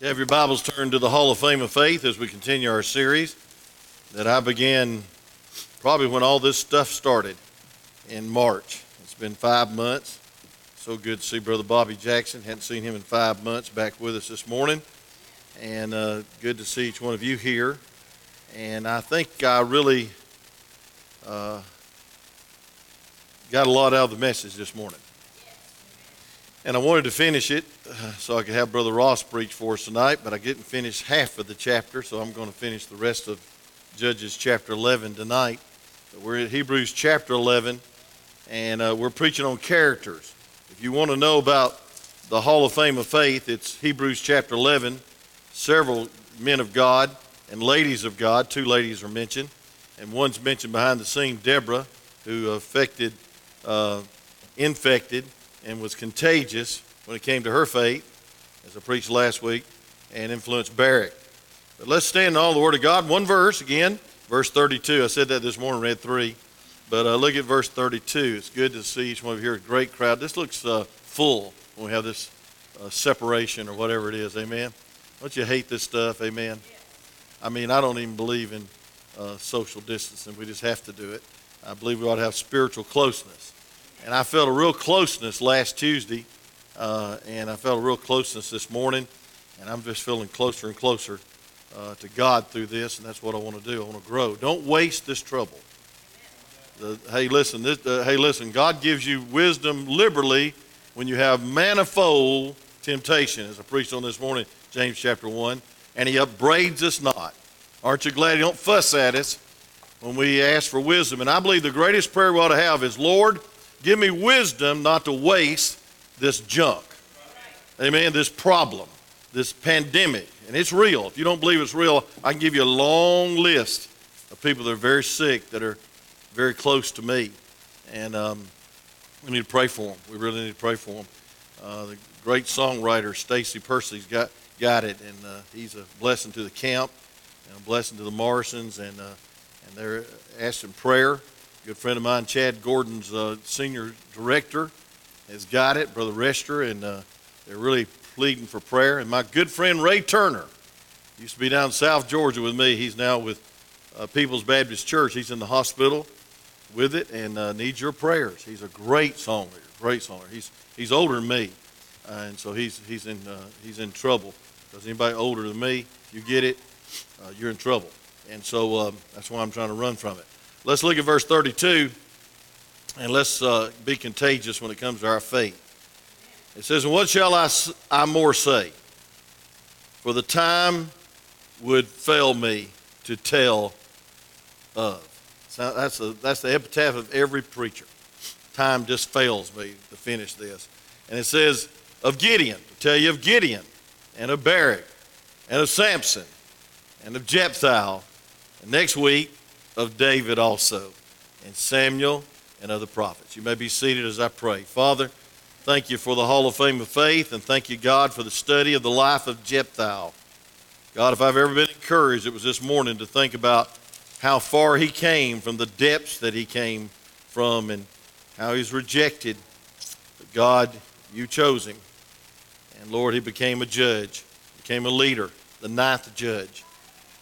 Have your Bibles turned to the Hall of Fame of Faith as we continue our series that I began probably when all this stuff started in March. It's been five months. So good to see Brother Bobby Jackson. Hadn't seen him in five months. Back with us this morning. And uh, good to see each one of you here. And I think I really uh, got a lot out of the message this morning. And I wanted to finish it uh, so I could have Brother Ross preach for us tonight, but I didn't finish half of the chapter, so I'm going to finish the rest of Judges chapter 11 tonight. We're at Hebrews chapter 11, and uh, we're preaching on characters. If you want to know about the Hall of Fame of Faith, it's Hebrews chapter 11. Several men of God and ladies of God, two ladies are mentioned, and one's mentioned behind the scene, Deborah, who affected, uh, infected, and was contagious when it came to her faith, as I preached last week, and influenced Barak. But let's stand in all the Word of God. One verse again, verse 32. I said that this morning, read three. But uh, look at verse 32. It's good to see each one of you here. A great crowd. This looks uh, full when we have this uh, separation or whatever it is. Amen. Don't you hate this stuff? Amen. I mean, I don't even believe in uh, social distancing. We just have to do it. I believe we ought to have spiritual closeness. And I felt a real closeness last Tuesday, uh, and I felt a real closeness this morning, and I'm just feeling closer and closer uh, to God through this, and that's what I want to do. I want to grow. Don't waste this trouble. The, hey, listen. This, uh, hey, listen. God gives you wisdom liberally when you have manifold temptation, as I preached on this morning, James chapter one, and He upbraids us not. Aren't you glad He don't fuss at us when we ask for wisdom? And I believe the greatest prayer we ought to have is, Lord, give me wisdom not to waste this junk. Amen. This problem, this pandemic, and it's real. If you don't believe it's real, I can give you a long list of people that are very sick that are very close to me, and um, we need to pray for them. We really need to pray for them. Uh, the great songwriter Stacy Percy's got got it, and uh, he's a blessing to the camp, and a blessing to the Morrisons, and uh, and they're asking prayer. Good friend of mine, Chad Gordon's uh, senior director, has got it, Brother Rester, and uh, they're really pleading for prayer. And my good friend Ray Turner used to be down in South Georgia with me. He's now with uh, People's Baptist Church. He's in the hospital with it and uh, needs your prayers. He's a great song leader, great song leader. He's he's older than me, uh, and so he's he's in uh, he's in trouble. Because anybody older than me, you get it, you're in trouble. And so um, that's why I'm trying to run from it. Let's look at verse 32 and let's uh, be contagious when it comes to our faith. It says, what shall I, I more say? For the time would fail me to tell of. So that's, a, that's the epitaph of every preacher. Time just fails me to finish this. And it says, Of Gideon, to tell you of Gideon, and of Barak, and of Samson, and of Jephthah, and next week, of David also, and Samuel, and other prophets. You may be seated as I pray. Father, thank you for the Hall of Fame of Faith, and thank you, God, for the study of the life of Jephthah. God, if I've ever been encouraged, it was this morning to think about how far he came from the depths that he came from and how he's rejected. But God, you chose him. And Lord, he became a judge, became a leader, the ninth judge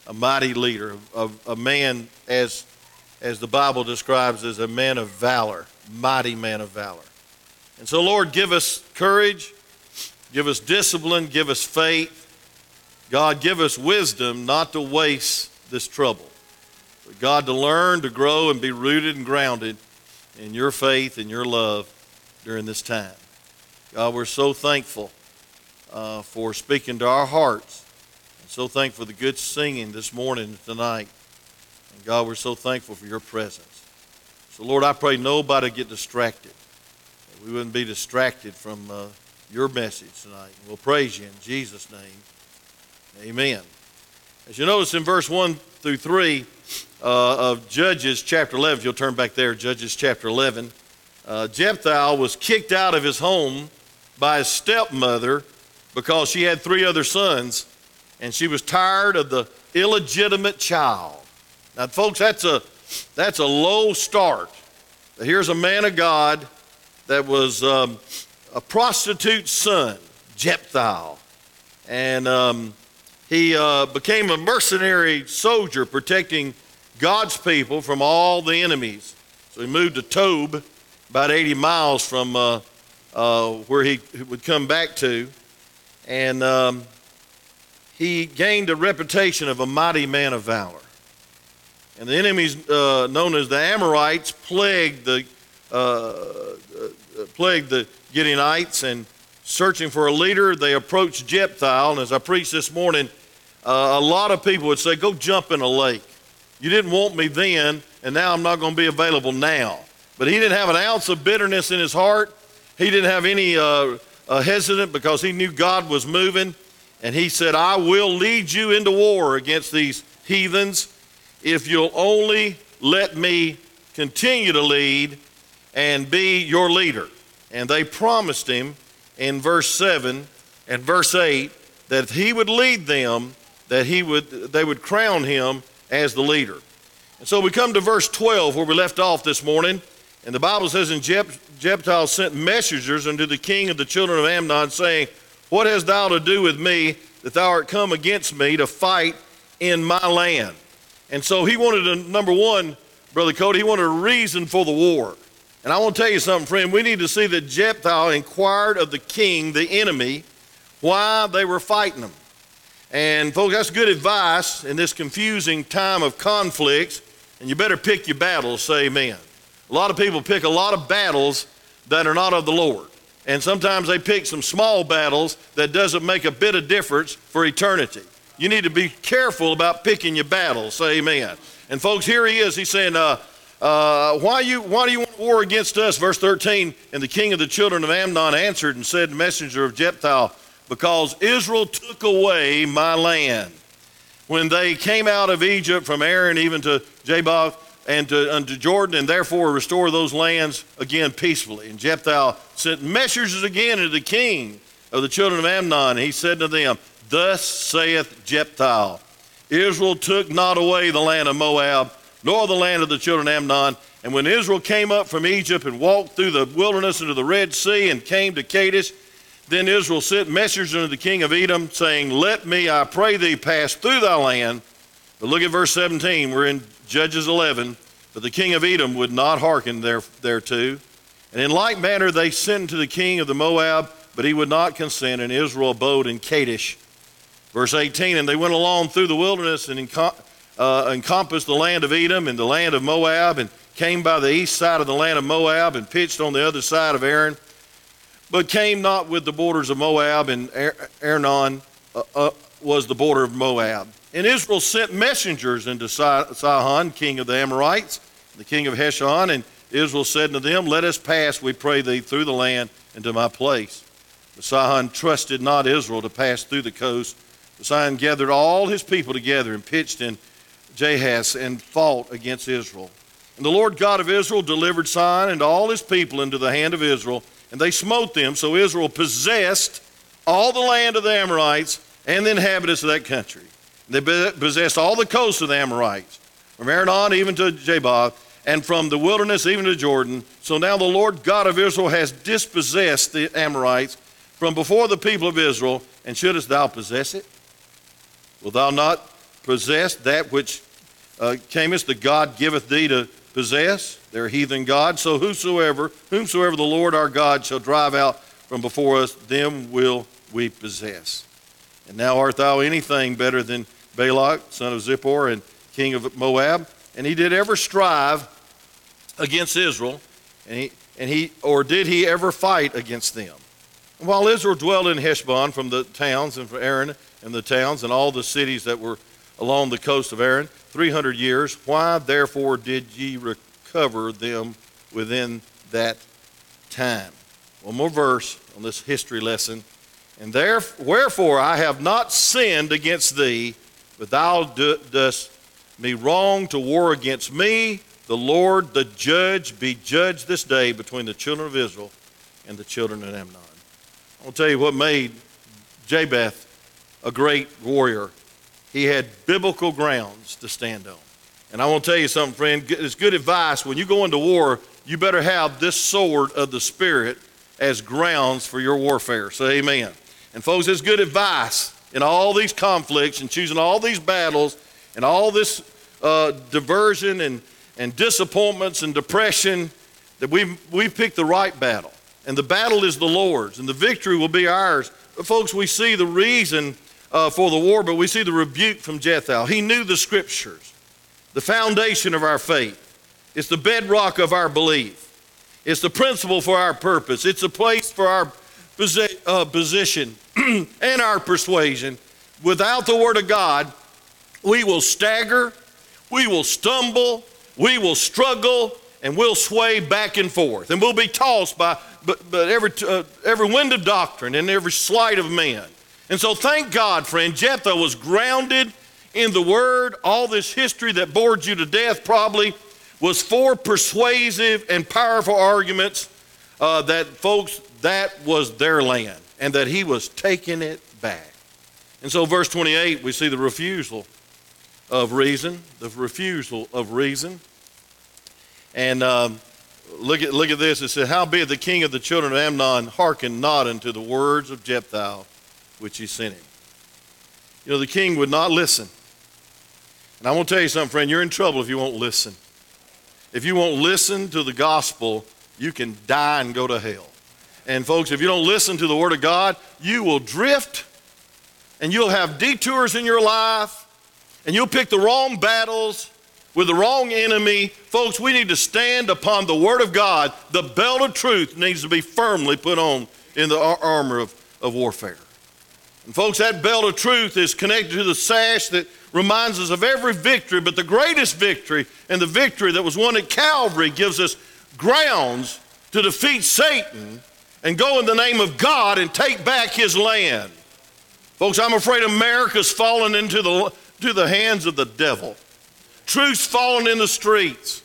a mighty leader, a, a man as, as the Bible describes as a man of valor, mighty man of valor. And so, Lord, give us courage, give us discipline, give us faith. God, give us wisdom not to waste this trouble. But God, to learn, to grow, and be rooted and grounded in your faith and your love during this time. God, we're so thankful uh, for speaking to our hearts so thankful for the good singing this morning tonight. And God, we're so thankful for your presence. So, Lord, I pray nobody get distracted. We wouldn't be distracted from uh, your message tonight. We'll praise you in Jesus' name. Amen. As you notice in verse 1 through 3 uh, of Judges chapter 11, if you'll turn back there, Judges chapter 11, uh, Jephthah was kicked out of his home by his stepmother because she had three other sons and she was tired of the illegitimate child. Now, folks, that's a, that's a low start. Here's a man of God that was um, a prostitute's son, Jephthah. And um, he uh, became a mercenary soldier protecting God's people from all the enemies. So he moved to Tob, about 80 miles from uh, uh, where he would come back to. And um, he gained a reputation of a mighty man of valor. And the enemies uh, known as the Amorites plagued the, uh, uh, plagued the Gileadites and searching for a leader, they approached Jephthah. And as I preached this morning, uh, a lot of people would say, Go jump in a lake. You didn't want me then, and now I'm not going to be available now. But he didn't have an ounce of bitterness in his heart. He didn't have any uh, uh, hesitant because he knew God was moving. And he said, I will lead you into war against these heathens if you'll only let me continue to lead and be your leader. And they promised him in verse 7 and verse 8 that he would lead them, that he would, they would crown him as the leader. And so we come to verse 12 where we left off this morning. And the Bible says, And Jephthah sent messengers unto the king of the children of Ammon, saying, What hast thou to do with me that thou art come against me to fight in my land? And so he wanted a, number one, Brother Cody, he wanted a reason for the war. And I want to tell you something, friend. We need to see that Jephthah inquired of the king, the enemy, why they were fighting them. And, folks, that's good advice in this confusing time of conflicts. And you better pick your battles, say amen. A lot of people pick a lot of battles that are not of the Lord. And sometimes they pick some small battles that doesn't make a bit of difference for eternity. You need to be careful about picking your battles. Say amen. And folks, here he is. He's saying, uh, uh, why, you, why do you want war against us? Verse 13, and the king of the children of Ammon answered and said, messenger of Jephthah, because Israel took away my land. When they came out of Egypt from Arnon even to Jabbok and to, unto Jordan, and therefore restore those lands again peacefully. And Jephthah sent messengers again to the king of the children of Ammon. He said to them, Thus saith Jephthah Israel took not away the land of Moab, nor the land of the children of Ammon. And when Israel came up from Egypt and walked through the wilderness into the Red Sea and came to Kadesh, then Israel sent messengers unto the king of Edom, saying, Let me, I pray thee, pass through thy land. But look at verse 17. We're in Judges 11. But the king of Edom would not hearken there, thereto. And in like manner they sent to the king of the Moab, but he would not consent, and Israel abode in Kadesh. Verse 18, and they went along through the wilderness and uh, encompassed the land of Edom and the land of Moab, and came by the east side of the land of Moab and pitched on the other side of Arnon, but came not with the borders of Moab, and Arnon uh, uh, was the border of Moab. And Israel sent messengers into Sihon, king of the Amorites, the king of Heshbon, and Israel said unto them, Let us pass, we pray thee, through the land into my place. But Sihon trusted not Israel to pass through the coast, Sihon gathered all his people together and pitched in Jahaz and fought against Israel. And the Lord God of Israel delivered Sihon and all his people into the hand of Israel, and they smote them. So Israel possessed all the land of the Amorites and the inhabitants of that country. They possessed all the coasts of the Amorites, from Arnon even to Jabbok, and from the wilderness even to Jordan. So now the Lord God of Israel has dispossessed the Amorites from before the people of Israel, and shouldest thou possess it? Wilt thou not possess that which uh, camest the God giveth thee to possess? Their heathen God. So whosoever, whomsoever the Lord our God shall drive out from before us, them will we possess. And now art thou anything better than Balak, son of Zippor, and king of Moab? And he did ever strive against Israel, and he, and he or did he ever fight against them? And while Israel dwelled in Heshbon from the towns and from Aaron and the towns and all the cities that were along the coast of Arnon, 300 years. Why, therefore, did ye recover them within that time? One more verse on this history lesson. And there, wherefore I have not sinned against thee, but thou do, dost me wrong to war against me. The Lord, the judge, be judged this day between the children of Israel and the children of Ammon. I'll tell you what made Jephthah a great warrior. He had biblical grounds to stand on. And I want to tell you something, friend. It's good advice. When you go into war, you better have this sword of the Spirit as grounds for your warfare. Say amen. And folks, it's good advice in all these conflicts and choosing all these battles and all this uh, diversion and, and disappointments and depression that we've, we've picked the right battle. And the battle is the Lord's, and the victory will be ours. But, folks, we see the reason uh, for the war, but we see the rebuke from Jephthah. He knew the scriptures, the foundation of our faith. It's the bedrock of our belief. It's the principle for our purpose. It's a place for our uh, position and our persuasion. Without the Word of God, we will stagger, we will stumble, we will struggle, and we'll sway back and forth. And we'll be tossed by but, every, uh, every wind of doctrine and every sleight of man. And so, thank God, friend, Jephthah was grounded in the Word. All this history that bored you to death probably was four persuasive and powerful arguments uh, that, folks, that was their land and that he was taking it back. And so, verse 28, we see the refusal of reason, the refusal of reason. And um, look, at, look at this. It said, Howbeit the king of the children of Ammon hearkened not unto the words of Jephthah, which he sent him. You know, the king would not listen. And I want to tell you something, friend, you're in trouble if you won't listen. If you won't listen to the gospel, you can die and go to hell. And folks, if you don't listen to the word of God, you will drift and you'll have detours in your life and you'll pick the wrong battles with the wrong enemy. Folks, we need to stand upon the Word of God. The belt of truth needs to be firmly put on in the armor of, of warfare. And, folks, that belt of truth is connected to the sash that reminds us of every victory, but the greatest victory and the victory that was won at Calvary gives us grounds to defeat Satan and go in the name of God and take back his land. Folks, I'm afraid America's fallen into the to the hands of the devil. Truth's fallen in the streets.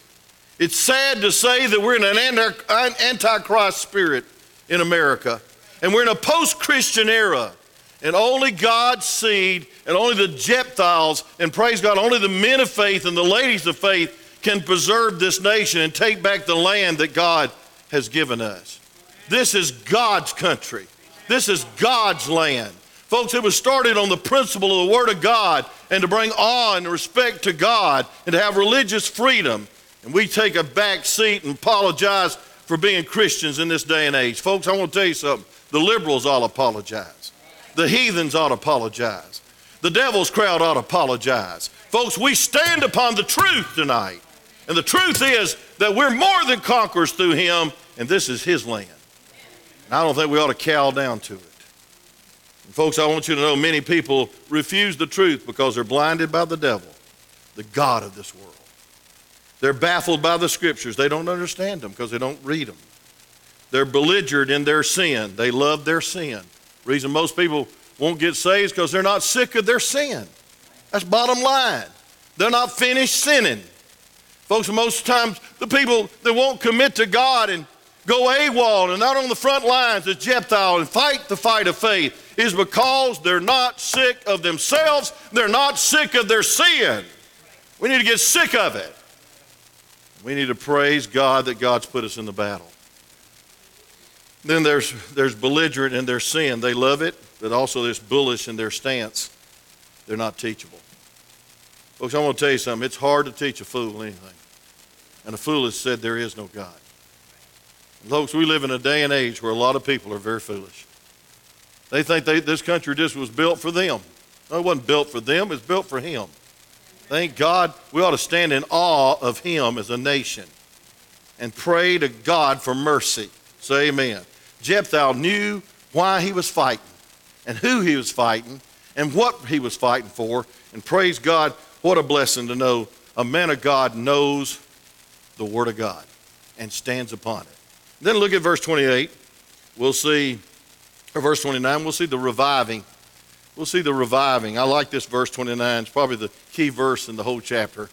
It's sad to say that we're in an antichrist spirit in America, and we're in a post Christian era. And only God's seed and only the Jephthahs, and praise God, only the men of faith and the ladies of faith can preserve this nation and take back the land that God has given us. This is God's country. This is God's land. Folks, it was started on the principle of the Word of God and to bring awe and respect to God and to have religious freedom. And we take a back seat and apologize for being Christians in this day and age. Folks, I want to tell you something. The liberals all apologize. The heathens ought to apologize. The devil's crowd ought to apologize. Folks, we stand upon the truth tonight. And the truth is that we're more than conquerors through him, and this is his land. And I don't think we ought to cow down to it. And folks, I want you to know many people refuse the truth because they're blinded by the devil, the God of this world. They're baffled by the scriptures. They don't understand them because they don't read them. They're belligerent in their sin. They love their sin. Reason most people won't get saved is because they're not sick of their sin. That's bottom line. They're not finished sinning. Folks, most times the people that won't commit to God and go AWOL and not on the front lines as Jephthah and fight the fight of faith is because they're not sick of themselves. They're not sick of their sin. We need to get sick of it. We need to praise God that God's put us in the battle. Then there's, there's belligerent in their sin. They love it, but also there's bullish in their stance. They're not teachable. Folks, I want to tell you something. It's hard to teach a fool anything. And a fool has said there is no God. Folks, we live in a day and age where a lot of people are very foolish. They think they, this country just was built for them. No, it wasn't built for them, it's built for Him. Thank God we ought to stand in awe of Him as a nation and pray to God for mercy. Say amen. Jephthah knew why he was fighting and who he was fighting and what he was fighting for. And praise God, what a blessing to know a man of God knows the Word of God and stands upon it. Then look at verse 28. We'll see, or verse 29, we'll see the reviving. We'll see the reviving. I like this verse 29. It's probably the key verse in the whole chapter.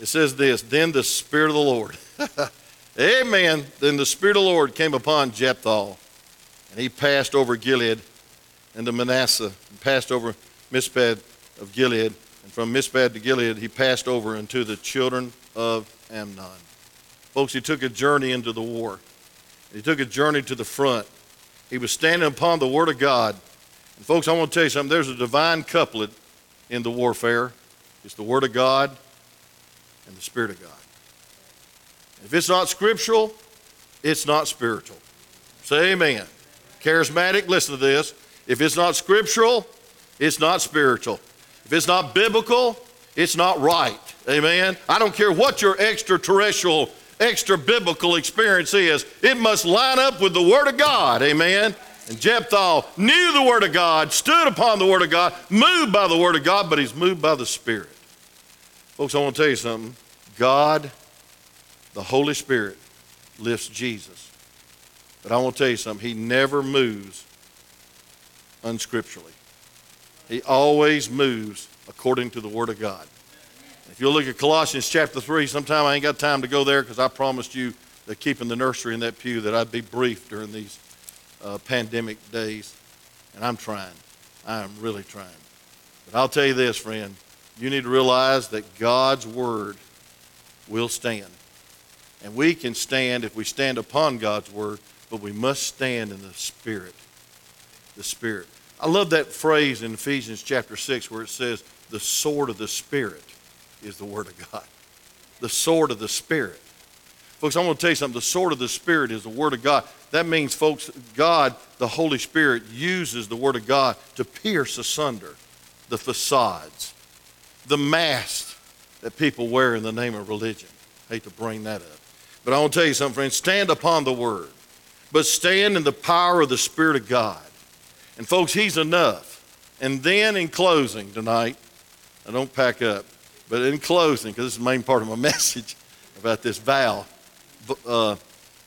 It says this Then the Spirit of the Lord, amen. Then the Spirit of the Lord came upon Jephthah, and he passed over Gilead and the Manasseh, and passed over Mizpeh of Gilead. And from Mizpeh to Gilead, he passed over into the children of Ammon. Folks, he took a journey into the war. He took a journey to the front. He was standing upon the Word of God. And folks, I want to tell you something. There's a divine couplet in the warfare. It's the Word of God and the Spirit of God. If it's not scriptural, it's not spiritual. Say amen. Charismatic, listen to this. If it's not scriptural, it's not spiritual. If it's not biblical, it's not right. Amen. I don't care what your extraterrestrial, extra biblical experience is, it must line up with the Word of God. Amen. And Jephthah knew the Word of God, stood upon the Word of God, moved by the Word of God, but he's moved by the Spirit. Folks, I want to tell you something. God, the Holy Spirit, lifts Jesus. But I want to tell you something. He never moves unscripturally. He always moves according to the Word of God. If you'll look at Colossians chapter 3, sometime I ain't got time to go there because I promised you that keeping the nursery in that pew that I'd be brief during these uh, pandemic days. And I'm trying. I am really trying. But I'll tell you this, friend. You need to realize that God's Word will stand. And we can stand if we stand upon God's Word, but we must stand in the Spirit. The Spirit. I love that phrase in Ephesians chapter 6 where it says, the sword of the Spirit is the Word of God. The sword of the Spirit. Folks, I'm going to tell you something. The sword of the Spirit is the Word of God. That means, folks, God, the Holy Spirit, uses the Word of God to pierce asunder the facades, the mask that people wear in the name of religion. I hate to bring that up. But I want to tell you something, friends. Stand upon the Word, but stand in the power of the Spirit of God. And, folks, He's enough. And then, in closing tonight, I don't pack up, but in closing, because this is the main part of my message about this vow, uh,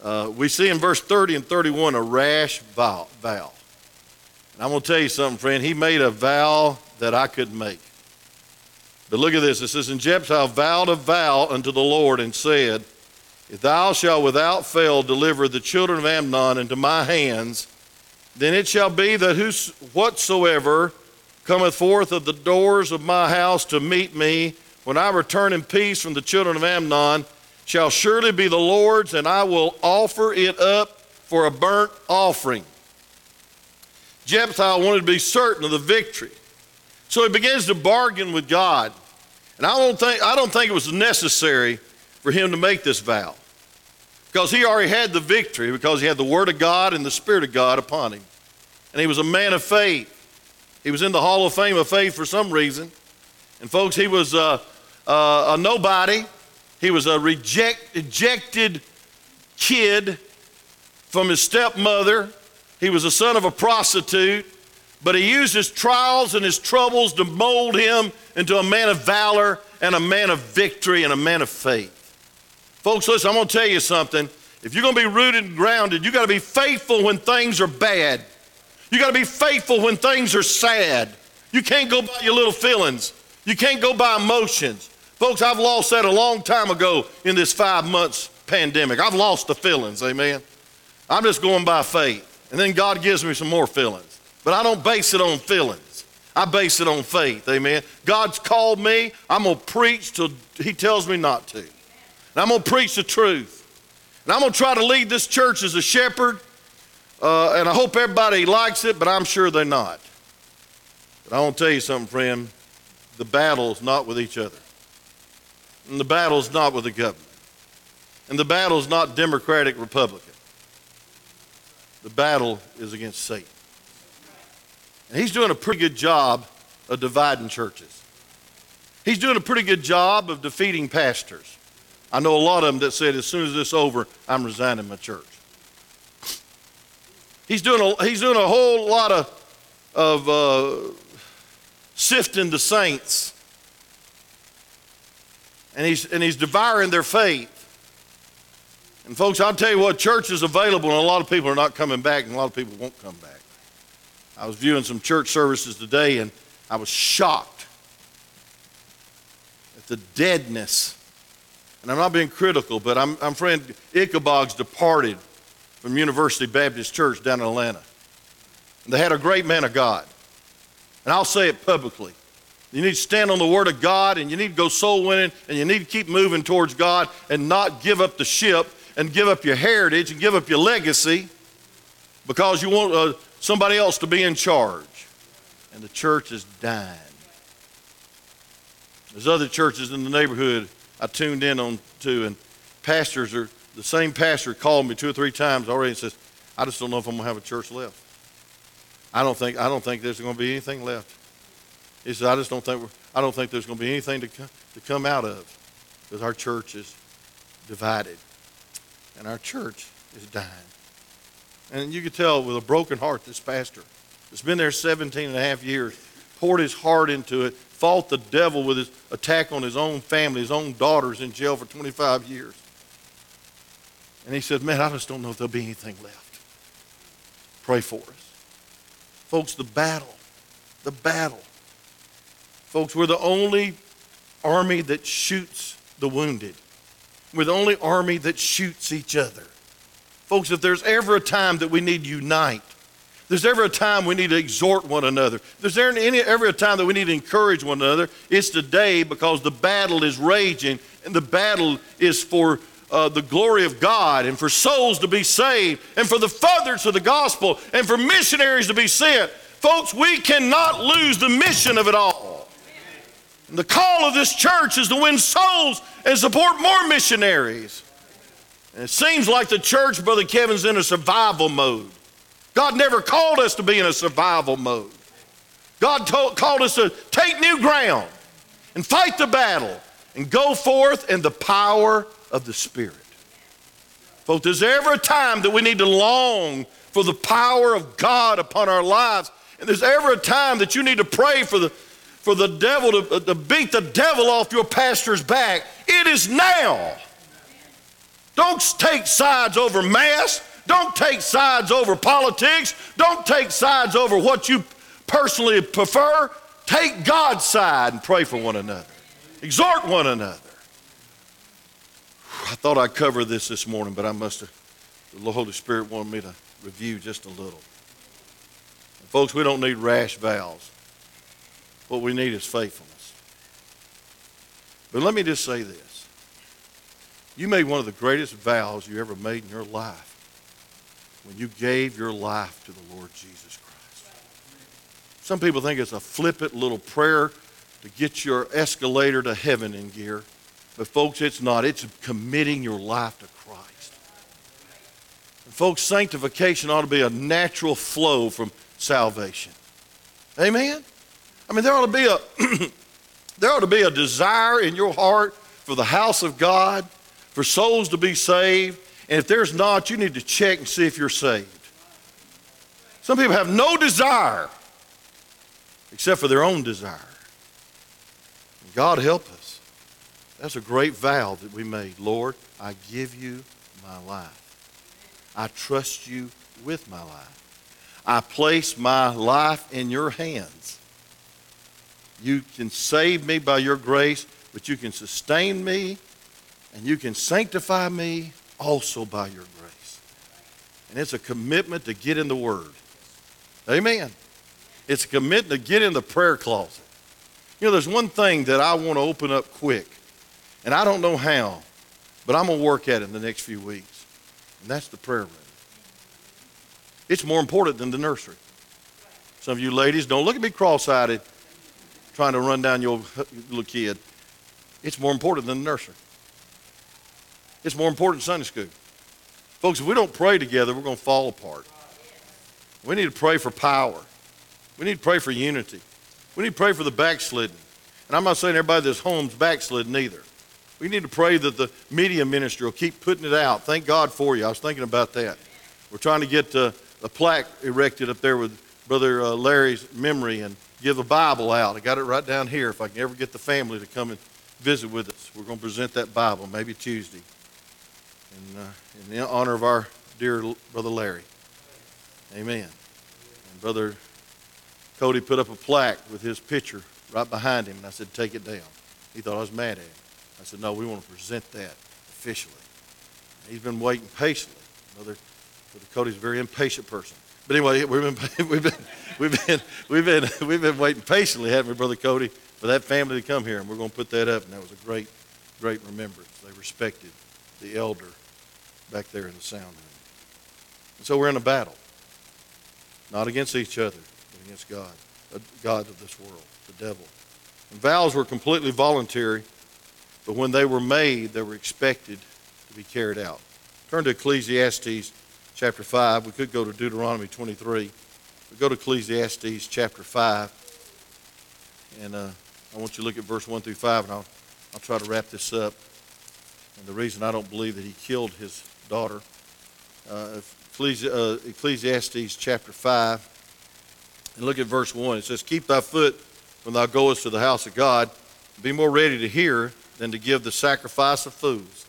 uh, we see in verse 30 and 31 a rash vow. vow. And I'm going to tell you something, friend. He made a vow that I couldn't make. But look at this. It says, And Jephthah vowed a vow unto the Lord and said, If thou shalt without fail deliver the children of Ammon into my hands, then it shall be that whatsoever cometh forth of the doors of my house to meet me, when I return in peace from the children of Ammon, shall surely be the Lord's, and I will offer it up for a burnt offering. Jephthah wanted to be certain of the victory. So he begins to bargain with God. And I don't think, I don't think it was necessary for him to make this vow because he already had the victory because he had the Word of God and the Spirit of God upon him. And he was a man of faith. He was in the Hall of Fame of Faith for some reason. And folks, he was uh, uh, a nobody. He was a reject, ejected kid from his stepmother. He was a son of a prostitute, but he used his trials and his troubles to mold him into a man of valor and a man of victory and a man of faith. Folks, listen, I'm going to tell you something. If you're going to be rooted and grounded, you got to be faithful when things are bad. You got to be faithful when things are sad. You can't go by your little feelings. You can't go by emotions. Folks, I've lost that a long time ago in this five months pandemic. I've lost the feelings, amen. I'm just going by faith. And then God gives me some more feelings. But I don't base it on feelings. I base it on faith, amen. God's called me. I'm going to preach till He tells me not to. And I'm going to preach the truth. And I'm going to try to lead this church as a shepherd. Uh, and I hope everybody likes it, but I'm sure they're not. But I want to tell you something, friend. The battle's not with each other. And the battle's not with the government. And the battle's not Democratic, Republican. The battle is against Satan. And he's doing a pretty good job of dividing churches. He's doing a pretty good job of defeating pastors. I know a lot of them that said, as soon as this is over, I'm resigning my church. He's doing a, he's doing a whole lot of, of uh, sifting the saints and he's, and he's devouring their faith. And folks, I'll tell you what, church is available, and a lot of people are not coming back, and a lot of people won't come back. I was viewing some church services today, and I was shocked at the deadness. And I'm not being critical, but I'm, I'm friend Ichabod's departed from University Baptist Church down in Atlanta. And they had a great man of God. And I'll say it publicly. You need to stand on the Word of God and you need to go soul winning and you need to keep moving towards God and not give up the ship and give up your heritage and give up your legacy because you want uh, somebody else to be in charge. and the church is dying. There's other churches in the neighborhood I tuned in on to, and pastors are the same pastor called me two or three times already and says, I just don't know if I'm gonna have a church left. I don't think I don't think there's gonna be anything left. He says, I just don't think I don't think there's gonna be anything to come, to come out of because our church is divided and our church is dying. And you could tell with a broken heart, this pastor has been there 17 and a half years, poured his heart into it, fought the devil with his attack on his own family, his own daughters in jail for 25 years. And he said, Man, I just don't know if there'll be anything left. Pray for us. Folks, the battle, the battle. Folks, we're the only army that shoots the wounded. We're the only army that shoots each other. Folks, if there's ever a time that we need to unite, there's ever a time we need to exhort one another, there's there any, ever a time that we need to encourage one another, it's today because the battle is raging and the battle is for uh, the glory of God and for souls to be saved and for the furtherance of the gospel and for missionaries to be sent. Folks, we cannot lose the mission of it all. The call of this church is to win souls and support more missionaries. And it seems like the church, Brother Kevin's in a survival mode. God never called us to be in a survival mode. God told, called us to take new ground and fight the battle and go forth in the power of the Spirit. Folks, there's ever a time that we need to long for the power of God upon our lives. And there's ever a time that you need to pray for the, for the devil to, uh, to beat the devil off your pastor's back. It is now. Don't take sides over mass. Don't take sides over politics. Don't take sides over what you personally prefer. Take God's side and pray for one another. Exhort one another. I thought I'd cover this this morning, but I must have, the Holy Spirit wanted me to review just a little. Folks, we don't need rash vows. What we need is faithfulness. But let me just say this. You made one of the greatest vows you ever made in your life when you gave your life to the Lord Jesus Christ. Some people think it's a flippant little prayer to get your escalator to heaven in gear. But, folks, it's not. It's committing your life to Christ. And, folks, sanctification ought to be a natural flow from salvation. Amen? I mean, there ought to be a. there ought to be a desire in your heart for the house of God, for souls to be saved. And if there's not, you need to check and see if you're saved. Some people have no desire except for their own desire. God help us. That's a great vow that we made. Lord, I give you my life. I trust you with my life. I place my life in your hands. You can save me by your grace, but you can sustain me and you can sanctify me also by your grace. And it's a commitment to get in the Word. Amen. It's a commitment to get in the prayer closet. You know, there's one thing that I want to open up quick. And I don't know how, but I'm going to work at it in the next few weeks. And that's the prayer room. It's more important than the nursery. Some of you ladies, don't look at me cross eyed trying to run down your little kid. It's more important than the nursery. It's more important than Sunday school. Folks, if we don't pray together, we're going to fall apart. We need to pray for power. We need to pray for unity. We need to pray for the backslidden. And I'm not saying everybody that's home's backslidden either. We need to pray that the media ministry will keep putting it out. Thank God for you. I was thinking about that. We're trying to get uh, a plaque erected up there with Brother uh, Larry's memory and give a Bible out. I got it right down here. If I can ever get the family to come and visit with us, we're going to present that Bible maybe Tuesday in, uh, in honor of our dear Brother Larry. Amen. And Brother Cody put up a plaque with his picture right behind him, and I said, Take it down. He thought I was mad at him. I said, no, we want to present that officially. He's been waiting patiently. Brother, Brother Cody's a very impatient person. But anyway, we've been, we've been, we've been, we've been, we've been waiting patiently, haven't we, Brother Cody, for that family to come here, and we're going to put that up. And that was a great, great remembrance. They respected the elder back there in the sound room. And so we're in a battle, not against each other, but against God. a God of this world, the devil. And vows were completely voluntary, but when they were made, they were expected to be carried out. Turn to Ecclesiastes chapter 5. We could go to Deuteronomy 23. We go to Ecclesiastes chapter 5. And uh, I want you to look at verse 1 through 5, and I'll, I'll try to wrap this up. And the reason I don't believe that he killed his daughter. Uh, uh Ecclesiastes chapter 5. And look at verse 1. It says, Keep thy foot when thou goest to the house of God. Be more ready to hear than to give the sacrifice of fools.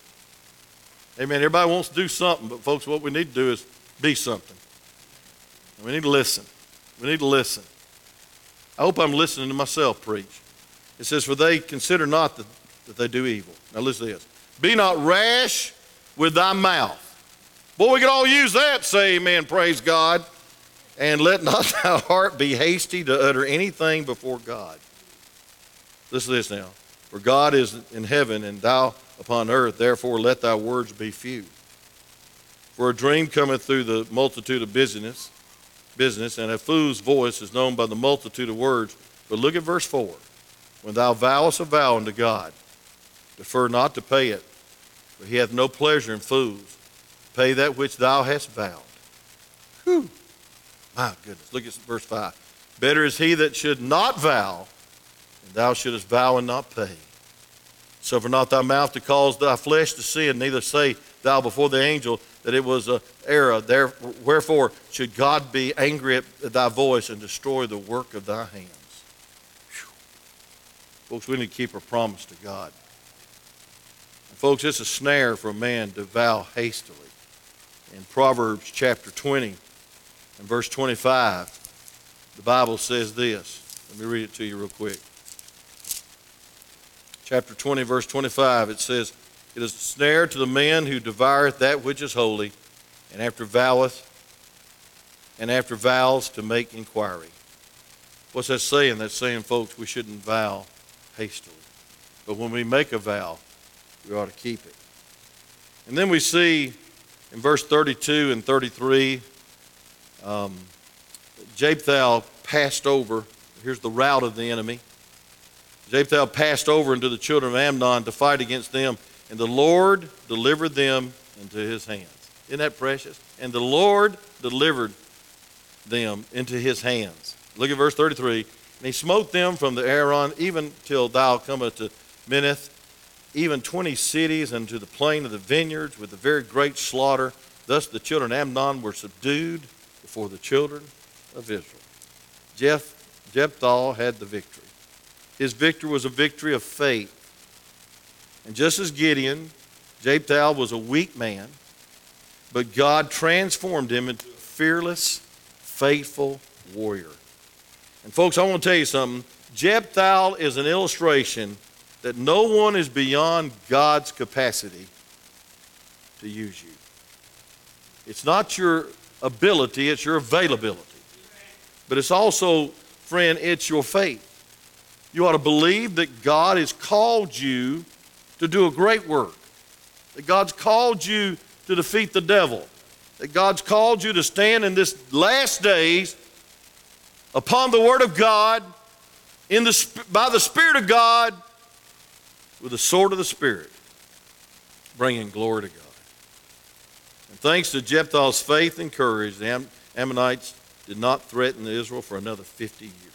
Amen. Everybody wants to do something, but folks, what we need to do is be something. We need to listen. We need to listen. I hope I'm listening to myself preach. It says, For they consider not that, that they do evil. Now listen to this. Be not rash with thy mouth. Boy, we could all use that. Say amen, praise God. And let not thy heart be hasty to utter anything before God. Listen to this now. For God is in heaven and thou upon earth, therefore let thy words be few. For a dream cometh through the multitude of business, business, and a fool's voice is known by the multitude of words. But look at verse 4. When thou vowest a vow unto God, defer not to pay it, for he hath no pleasure in fools. Pay that which thou hast vowed. Whew. My goodness. Look at verse 5. Better is he that should not vow, and thou shouldest vow and not pay. Suffer not thy mouth to cause thy flesh to sin, neither say thou before the angel that it was an error. There, wherefore should God be angry at thy voice and destroy the work of thy hands? Whew. Folks, we need to keep our promise to God. And folks, it's a snare for a man to vow hastily. In Proverbs chapter 20 and verse 25, the Bible says this. Let me read it to you real quick chapter 20, verse 25, it says, It is a snare to the man who devoureth that which is holy, and after voweth, and after vows to make inquiry. What's that saying? That's saying, folks, we shouldn't vow hastily. But when we make a vow, we ought to keep it. And then we see in verse 32 and 33, um, passed over. Here's the route of the enemy. Jephthah passed over into the children of Ammon to fight against them, and the Lord delivered them into his hands. Isn't that precious? And the Lord delivered them into his hands. Look at verse 33. And he smote them from the Arnon even till thou comest to Minnith, even twenty cities unto the plain of the vineyards with a very great slaughter. Thus the children of Ammon were subdued before the children of Israel. Jeph, Jephthah had the victory. His victory was a victory of faith. And just as Gideon, Jephthah was a weak man, but God transformed him into a fearless, faithful warrior. And folks, I want to tell you something. Jephthah is an illustration that no one is beyond God's capacity to use you. It's not your ability, it's your availability. But it's also, friend, it's your faith. You ought to believe that God has called you to do a great work, that God's called you to defeat the devil, that God's called you to stand in this last days upon the Word of God, in the, by the Spirit of God, with the sword of the Spirit, bringing glory to God. And thanks to Jephthah's faith and courage, the Ammonites did not threaten Israel for another 50 years.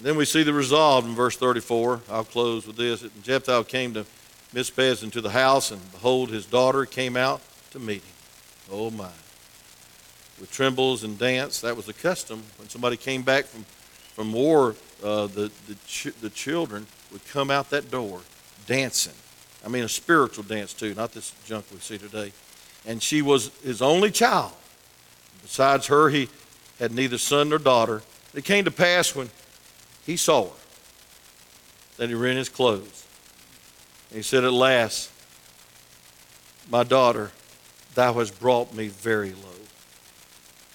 And then we see the resolve in verse 34. I'll close with this. And Jephthah came to Mizpeh into the house, and behold, his daughter came out to meet him. Oh my. With timbrels and dance. That was the custom. When somebody came back from, from war, uh, the, the, ch- the children would come out that door dancing. I mean, a spiritual dance too, not this junk we see today. And she was his only child. Besides her, he had neither son nor daughter. It came to pass when he saw her. Then he rent his clothes. He said, At last, my daughter, thou hast brought me very low.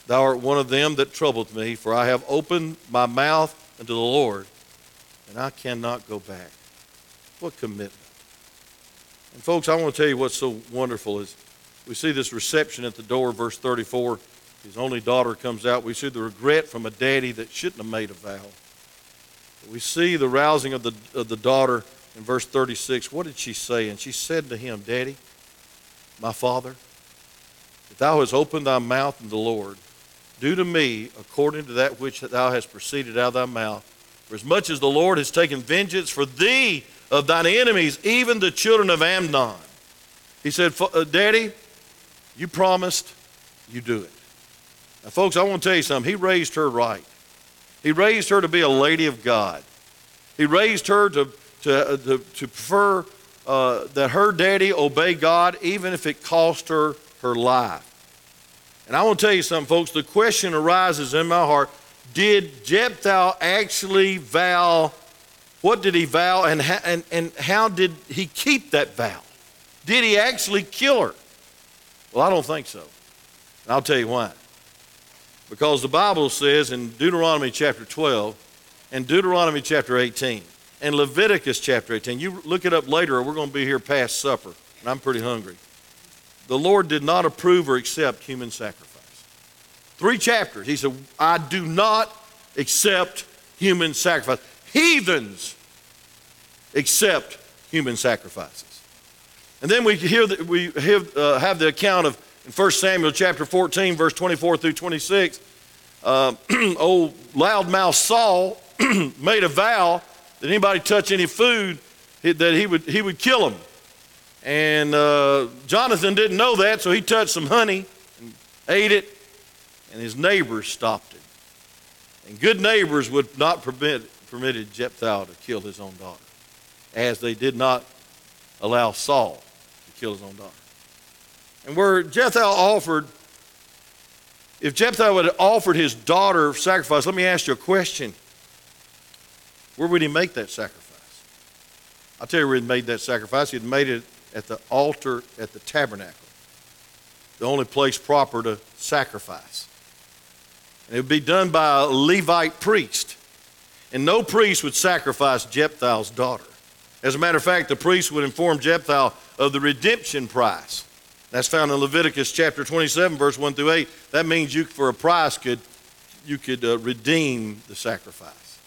Thou art one of them that troubled me, for I have opened my mouth unto the Lord, and I cannot go back. What commitment. And folks, I want to tell you what's so wonderful is we see this reception at the door, verse 34. His only daughter comes out. We see the regret from a daddy that shouldn't have made a vow. We see the rousing of the, of the daughter in verse 36. What did she say? And she said to him, Daddy, my father, if thou hast opened thy mouth in the Lord, do to me according to that which thou hast proceeded out of thy mouth. For as much as the Lord has taken vengeance for thee of thine enemies, even the children of Ammon. He said, uh, Daddy, you promised, you do it. Now, folks, I want to tell you something. He raised her right. He raised her to be a lady of God. He raised her to, to, uh, to, to prefer uh, that her daddy obey God, even if it cost her her life. And I want to tell you something, folks. The question arises in my heart did Jephthah actually vow? What did he vow, and, and, and how did he keep that vow? Did he actually kill her? Well, I don't think so. And I'll tell you why. Because the Bible says in Deuteronomy chapter 12 and Deuteronomy chapter 18 and Leviticus chapter 18, you look it up later or we're going to be here past supper, and I'm pretty hungry. The Lord did not approve or accept human sacrifice. Three chapters. He said, I do not accept human sacrifice. Heathens accept human sacrifices. And then we hear that we have, uh, have the account of in 1 Samuel chapter 14, verse 24 through 26. Uh, old loudmouth Saul made a vow that anybody touch any food that he would, he would kill him. And uh, Jonathan didn't know that, so he touched some honey and ate it and his neighbors stopped him. And good neighbors would not permit, permitted Jephthah to kill his own daughter, as they did not allow Saul to kill his own daughter. And where Jephthah offered, if Jephthah would have offered his daughter sacrifice, let me ask you a question. Where would he make that sacrifice? I'll tell you where he made that sacrifice. He'd made it at the altar at the tabernacle, the only place proper to sacrifice. And it would be done by a Levite priest. And no priest would sacrifice Jephthah's daughter. As a matter of fact, the priest would inform Jephthah of the redemption price. That's found in Leviticus chapter 27, verse 1 through 8. That means you, for a price, could, you could uh, redeem the sacrifice.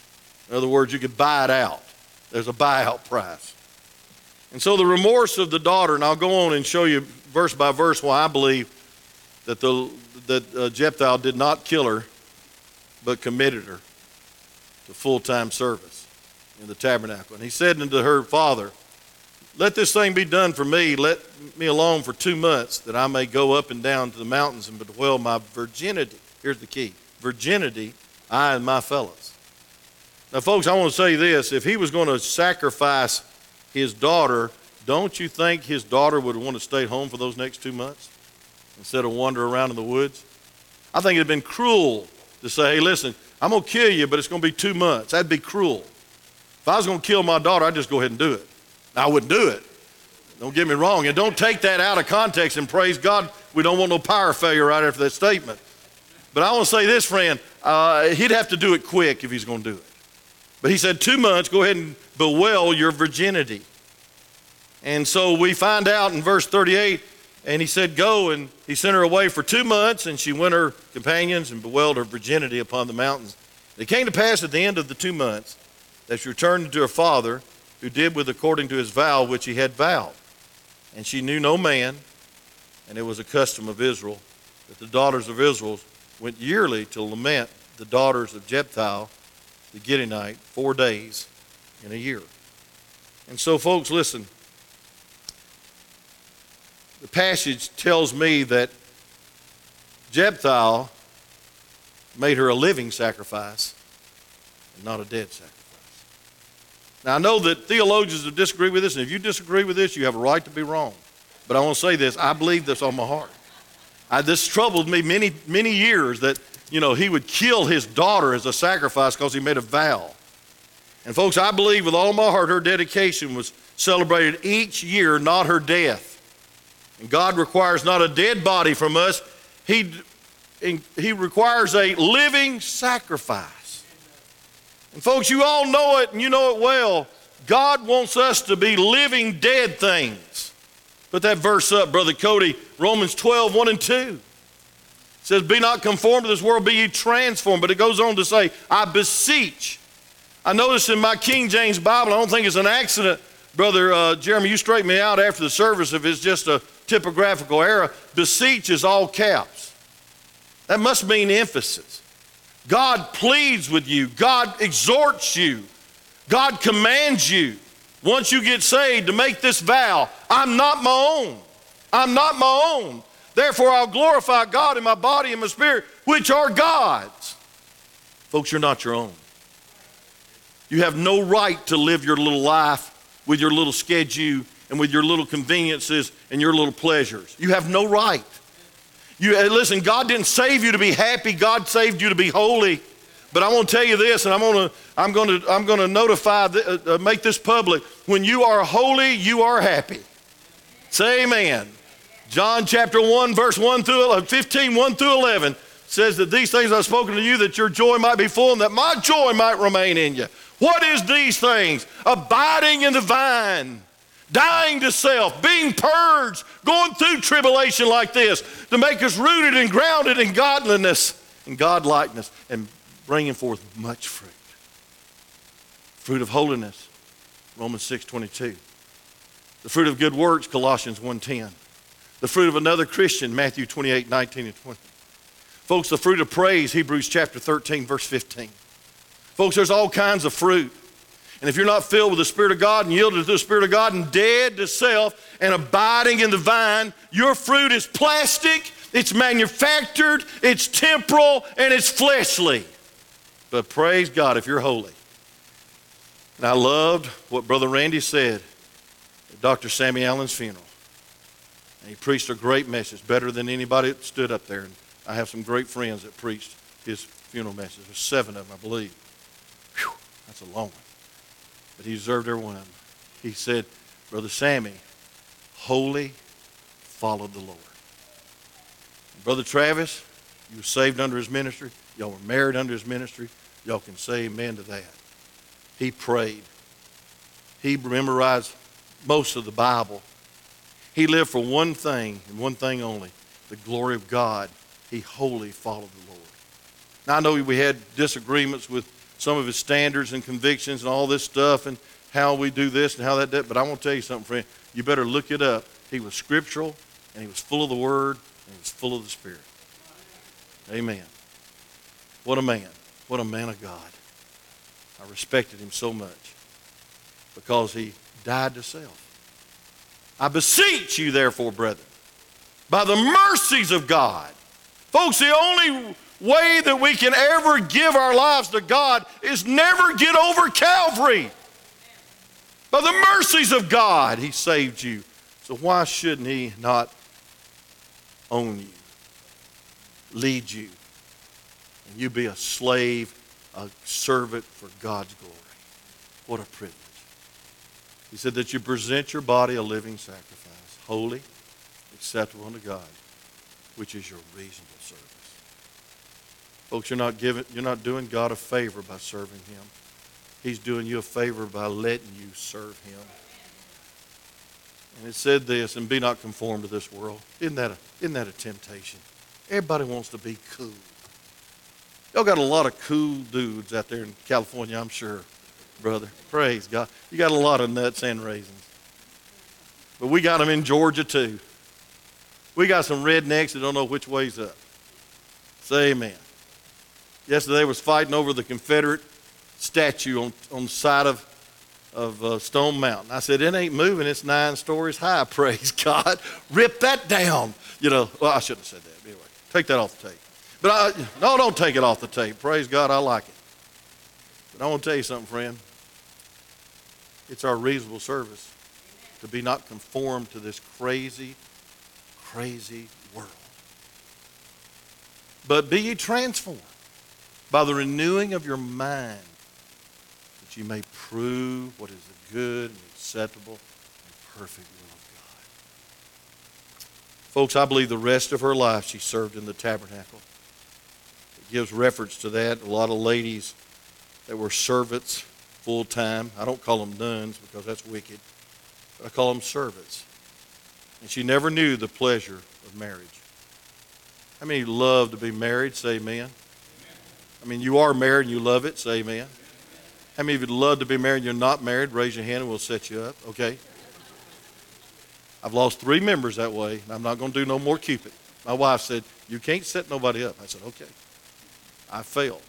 In other words, you could buy it out. There's a buyout price. And so the remorse of the daughter, and I'll go on and show you verse by verse why I believe that the that uh, Jephthah did not kill her, but committed her to full time service in the tabernacle. And he said unto her father, Let this thing be done for me. Let me alone for two months, that I may go up and down to the mountains and bewail my virginity. Here's the key virginity, I and my fellows. Now, folks, I want to say this. If he was going to sacrifice his daughter, don't you think his daughter would want to stay home for those next two months? instead of wander around in the woods. I think it'd have been cruel to say, hey, listen, I'm going to kill you, but it's going to be two months. That'd be cruel. If I was going to kill my daughter, I'd just go ahead and do it. I wouldn't do it. Don't get me wrong. And don't take that out of context and praise God. We don't want no power failure right after that statement. But I want to say this, friend. Uh, he'd have to do it quick if he's going to do it. But he said, two months, go ahead and bewail your virginity. And so we find out in verse 38 and he said, Go. And he sent her away for two months, and she went her companions and bewailed her virginity upon the mountains. It came to pass at the end of the two months that she returned to her father, who did with according to his vow which he had vowed. And she knew no man, and it was a custom of Israel that the daughters of Israel went yearly to lament the daughters of Jephthah the Gileadite four days in a year. And so, folks, listen the passage tells me that Jephthah made her a living sacrifice and not a dead sacrifice. Now, I know that theologians have disagreed with this, and if you disagree with this, you have a right to be wrong. But I want to say this I believe this on my heart. I, this troubled me many, many years that, you know, he would kill his daughter as a sacrifice because he made a vow. And, folks, I believe with all my heart her dedication was celebrated each year, not her death. And God requires not a dead body from us, He, he requires a living sacrifice. And folks, you all know it and you know it well. God wants us to be living dead things. Put that verse up, Brother Cody. Romans 12, 1 and 2 says, Be not conformed to this world, be ye transformed. But it goes on to say, I beseech. I noticed in my King James Bible, I don't think it's an accident, Brother uh, Jeremy, you straighten me out after the service if it's just a typographical error. Beseech is all caps. That must mean emphasis. God pleads with you, God exhorts you, God commands you once you get saved to make this vow I'm not my own. I'm not my own. Therefore, I'll glorify God in my body and my spirit, which are God's. Folks, you're not your own. You have no right to live your little life with your little schedule and with your little conveniences and your little pleasures. You have no right. You, listen, God didn't save you to be happy, God saved you to be holy. But I'm going to tell you this, and I'm going to, I'm going to, I'm going to notify, uh, uh, make this public. When you are holy, you are happy. Say amen. John chapter 1, verse 1 through 11, 15, 1 through 11 says that these things I've spoken to you that your joy might be full and that my joy might remain in you. What is these things? Abiding in the vine, dying to self, being purged, going through tribulation like this to make us rooted and grounded in godliness and godlikeness and bringing forth much fruit. Fruit of holiness, Romans 6:22. The fruit of good works, Colossians 1:10. The fruit of another Christian, Matthew 28, 19 and 20. Folks, the fruit of praise, Hebrews chapter 13, verse 15. Folks, there's all kinds of fruit. And if you're not filled with the Spirit of God and yielded to the Spirit of God and dead to self and abiding in the vine, your fruit is plastic, it's manufactured, it's temporal, and it's fleshly. But praise God if you're holy. And I loved what Brother Randy said at Dr. Sammy Allen's funeral. And he preached a great message, better than anybody that stood up there. And I have some great friends that preached his funeral message. There's seven of them, I believe. That's a long one. But he deserved every one of them. He said, Brother Sammy, wholly followed the Lord. And Brother Travis, you were saved under his ministry. Y'all were married under his ministry. Y'all can say amen to that. He prayed. He memorized most of the Bible. He lived for one thing and one thing only the glory of God. He wholly followed the Lord. Now, I know we had disagreements with some of his standards and convictions and all this stuff and how we do this and how that does. But I want to tell you something, friend. You better look it up. He was scriptural and he was full of the Word and he was full of the Spirit. Amen. What a man. What a man of God. I respected him so much because he died to self. I beseech you, therefore, brethren, by the mercies of God. Folks, the only way that we can ever give our lives to God is never get over Calvary. By the mercies of God, He saved you. So why shouldn't He not own you, lead you, and you be a slave, a servant for God's glory? What a privilege. He said that you present your body a living sacrifice, holy, acceptable unto God, which is your reasonable. Folks, you're not giving, you're not doing God a favor by serving Him. He's doing you a favor by letting you serve Him. And it said this, and be not conformed to this world. Isn't that a, isn't that a temptation? Everybody wants to be cool. Y'all got a lot of cool dudes out there in California, I'm sure, brother. Praise God. You got a lot of nuts and raisins. But we got them in Georgia too. We got some rednecks that don't know which way's up. Say amen. Yesterday was fighting over the Confederate statue on, on the side of, of uh, Stone Mountain. I said, it ain't moving. It's nine stories high. Praise God. Rip that down. You know, well, I shouldn't have said that. Anyway, take that off the tape. But I, no, don't take it off the tape. Praise God, I like it. But I want to tell you something, friend. It's our reasonable service to be not conformed to this crazy, crazy world. But be ye transformed by the renewing of your mind, that you may prove what is the good and acceptable and perfect will of God. Folks, I believe the rest of her life she served in the tabernacle. It gives reference to that. A lot of ladies that were servants full time. I don't call them nuns because that's wicked. I call them servants. And she never knew the pleasure of marriage. How many love to be married? Say amen. I mean, you are married and you love it. Say amen. How many of you would love to be married and you're not married? Raise your hand and we'll set you up. Okay. I've lost three members that way. And I'm not going to do no more Cupid. My wife said, You can't set nobody up. I said, Okay. I failed.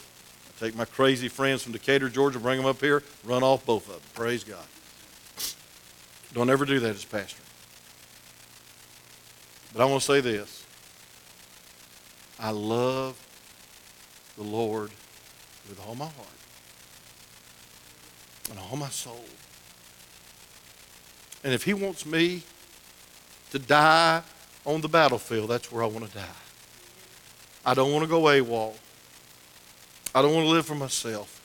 I take my crazy friends from Decatur, Georgia, bring them up here, run off both of them. Praise God. Don't ever do that as pastor. But I want to say this I love the Lord with all my heart and all my soul. And if He wants me to die on the battlefield, that's where I want to die. I don't want to go AWOL. I don't want to live for myself.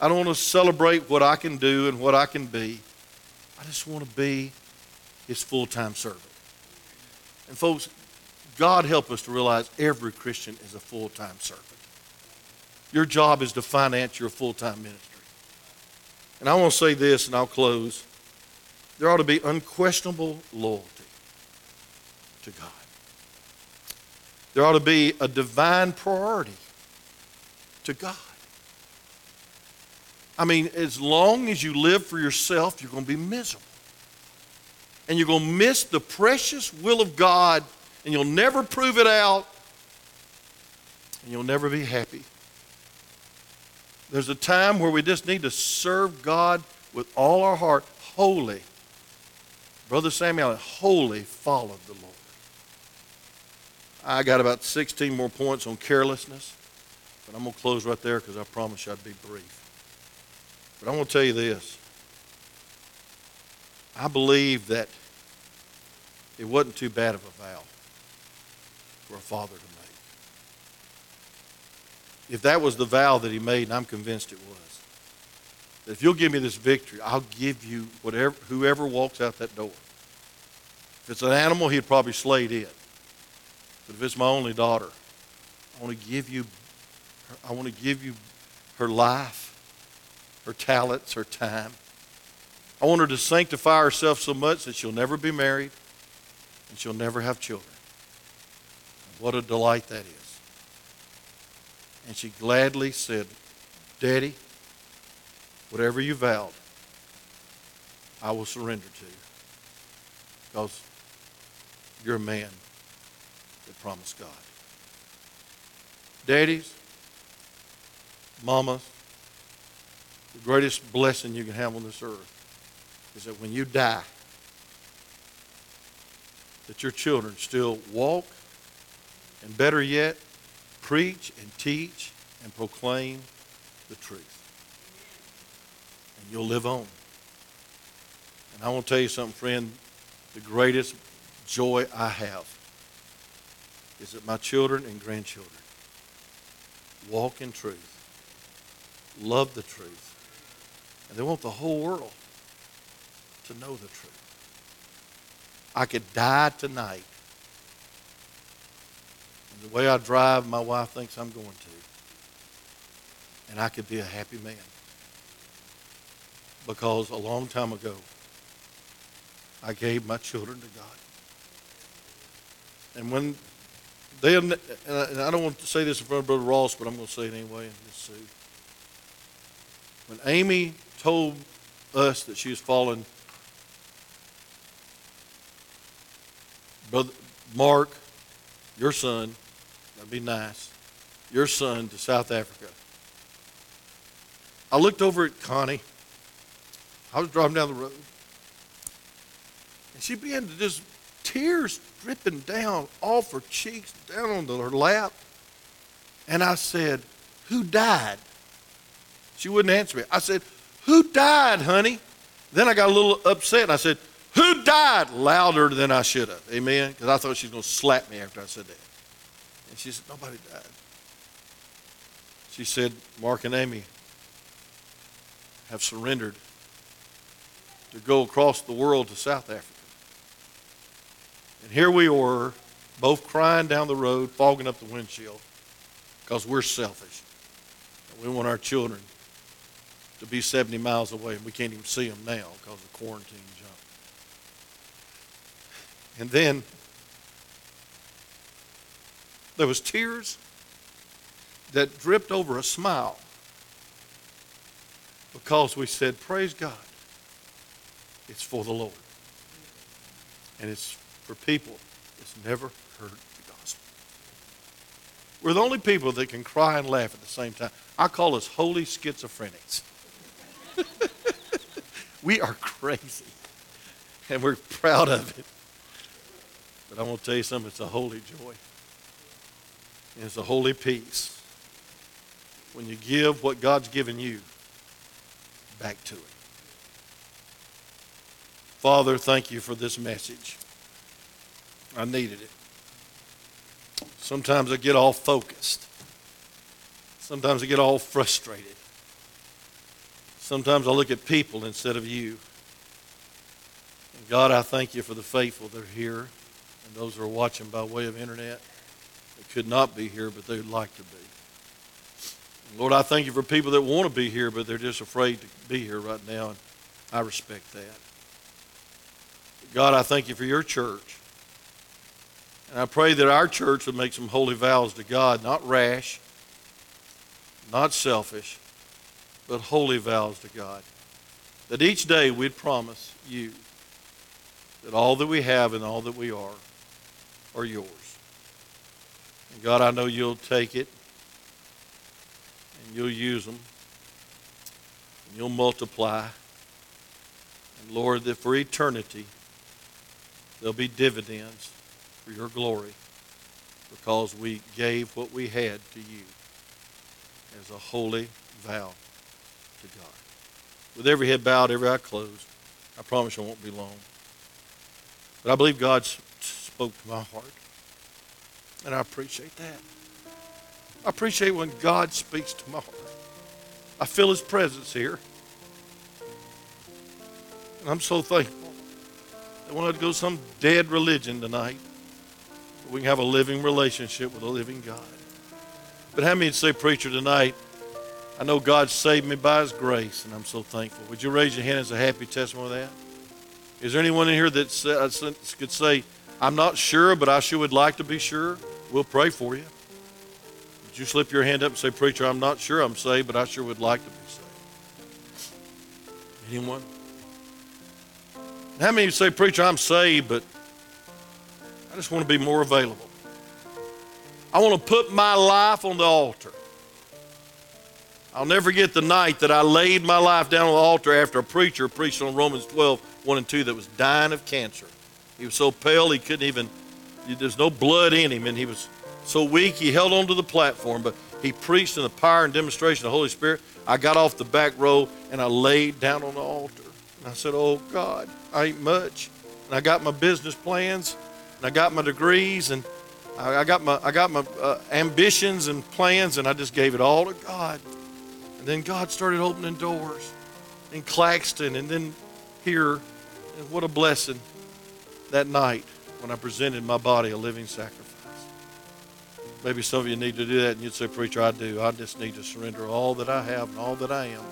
I don't want to celebrate what I can do and what I can be. I just want to be his full time servant. And, folks, God help us to realize every Christian is a full time servant. Your job is to finance your full time ministry. And I want to say this, and I'll close. There ought to be unquestionable loyalty to God. There ought to be a divine priority to God. I mean, as long as you live for yourself, you're going to be miserable. And you're going to miss the precious will of God, and you'll never prove it out, and you'll never be happy. There's a time where we just need to serve God with all our heart, wholly. Brother Samuel, wholly follow the Lord. I got about 16 more points on carelessness. But I'm going to close right there because I promised you I'd be brief. But I want to tell you this. I believe that it wasn't too bad of a vow for a father to make. If that was the vow that he made, and I'm convinced it was, that if you'll give me this victory, I'll give you whatever whoever walks out that door. If it's an animal, he'd probably slay it. But if it's my only daughter, I want to give you I want to give you her life, her talents, her time. I want her to sanctify herself so much that she'll never be married and she'll never have children. What a delight that is. And she gladly said, Daddy, whatever you vowed, I will surrender to you. Because you're a man that promised God. Daddies, mamas, the greatest blessing you can have on this earth is that when you die, that your children still walk, and better yet, preach and teach and proclaim the truth. And you'll live on. And I want to tell you something, friend. The greatest joy I have is that my children and grandchildren walk in truth love the truth. And they want the whole world to know the truth. I could die tonight. And the way I drive, my wife thinks I'm going to. And I could be a happy man. Because a long time ago, I gave my children to God. And when they, and I don't want to say this in front of Brother Ross, but I'm going to say it anyway. And just see. When Amy told us that she was following Brother Mark, your son, that'd be nice, your son to South Africa. I looked over at Connie. I was driving down the road. And she began to just tears dripping down off her cheeks, down onto her lap. And I said, Who died? She wouldn't answer me. I said, Who died, honey? Then I got a little upset and I said, Died? Louder than I should have. Amen? Because I thought she was going to slap me after I said that. And she said, Nobody died. She said, Mark and Amy have surrendered to go across the world to South Africa. And here we were, both crying down the road, fogging up the windshield, because we're selfish. We want our children to be 70 miles away, and we can't even see them now because of quarantine. And then There was tears that dripped over a smile because we said, Praise God. It's for the Lord. And it's for people that's never heard the gospel. We're the only people that can cry and laugh at the same time. I call us holy schizophrenics. we are crazy. And we're proud of it. But I want to tell you something, it's a holy joy. And it's a holy peace. When you give what God's given you back to it. Father, thank you for this message. I needed it. Sometimes I get all focused. Sometimes I get all frustrated. Sometimes I look at people instead of you. And God, I thank you for the faithful that are here and those who are watching by way of internet. They could not be here, but they would like to be. Lord, I thank you for people that want to be here, but they're just afraid to be here right now, and I respect that. God, I thank you for your church. And I pray that our church would make some holy vows to God, not rash, not selfish, but holy vows to God. That each day we'd promise you that all that we have and all that we are are yours. And God, I know you'll take it and you'll use them and you'll multiply. And Lord, that for eternity there'll be dividends for your glory because we gave what we had to you as a holy vow to God. With every head bowed, every eye closed, I promise I won't be long. But I believe God spoke to my heart. And I appreciate that. I appreciate when God speaks to my heart. I feel His presence here. And I'm so thankful that I go some dead religion tonight, but we can have a living relationship with a living God. But how many say, Preacher, tonight, I know God saved me by His grace, and I'm so thankful. Would you raise your hand as a happy testimony of that? Is there anyone in here that uh, could say, I'm not sure, but I sure would like to be sure? We'll pray for you. Would you slip your hand up and say, Preacher, I'm not sure I'm saved, but I sure would like to be saved? Anyone? How many say, Preacher, I'm saved, but I just want to be more available? I want to put my life on the altar. I'll never forget the night that I laid my life down on the altar after a preacher preached on Romans 12, 1 and 2 that was dying of cancer. He was so pale he couldn't even, there's no blood in him, and he was so weak he held onto the platform, but he preached in the power and demonstration of the Holy Spirit. I got off the back row and I laid down on the altar. And I said, Oh God, I ain't much. And I got my business plans and I got my degrees and I got my, I got my uh, ambitions and plans and I just gave it all to God. And then God started opening doors in Claxton and then here. And what a blessing that night when I presented my body a living sacrifice. Maybe some of you need to do that and you'd say, Preacher, I do. I just need to surrender all that I have and all that I am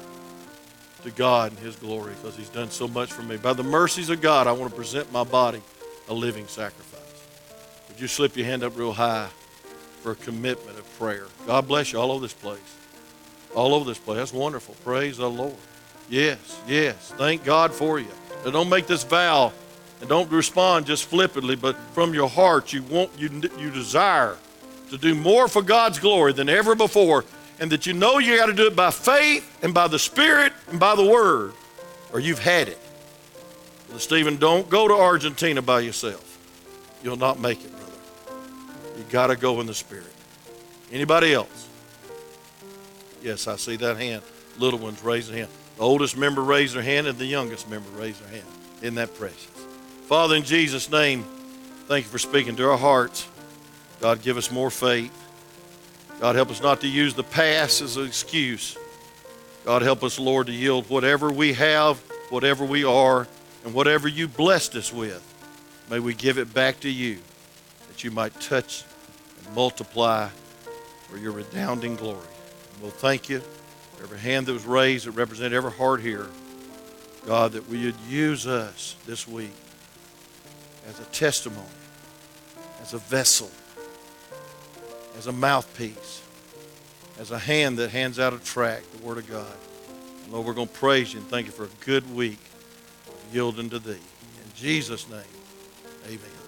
to God and His glory because He's done so much for me. By the mercies of God, I want to present my body a living sacrifice. Would you slip your hand up real high for a commitment of prayer? God bless you all over this place all over this place. That's wonderful. Praise the Lord. Yes, yes. Thank God for you. Now don't make this vow and don't respond just flippantly, but from your heart you want you you desire to do more for God's glory than ever before, and that you know you got to do it by faith and by the Spirit and by the Word, or you've had it. Well, Stephen, don't go to Argentina by yourself. You'll not make it, brother. You got to go in the Spirit. Anybody else? Yes, I see that hand. Little ones raise their hand. The oldest member raise their hand, and the youngest member raise their hand. Isn't that precious? Father, in Jesus' name, thank you for speaking to our hearts. God, give us more faith. God, help us not to use the past as an excuse. God, help us, Lord, to yield whatever we have, whatever we are, and whatever you blessed us with. May we give it back to you that you might touch and multiply for your redounding glory. We'll thank you. for Every hand that was raised that represented every heart here, God, that we would use us this week as a testimony, as a vessel as a mouthpiece, as a hand that hands out a tract, the Word of God. And Lord, we're going to praise you and thank you for a good week of yielding to Thee. In Jesus' name, amen.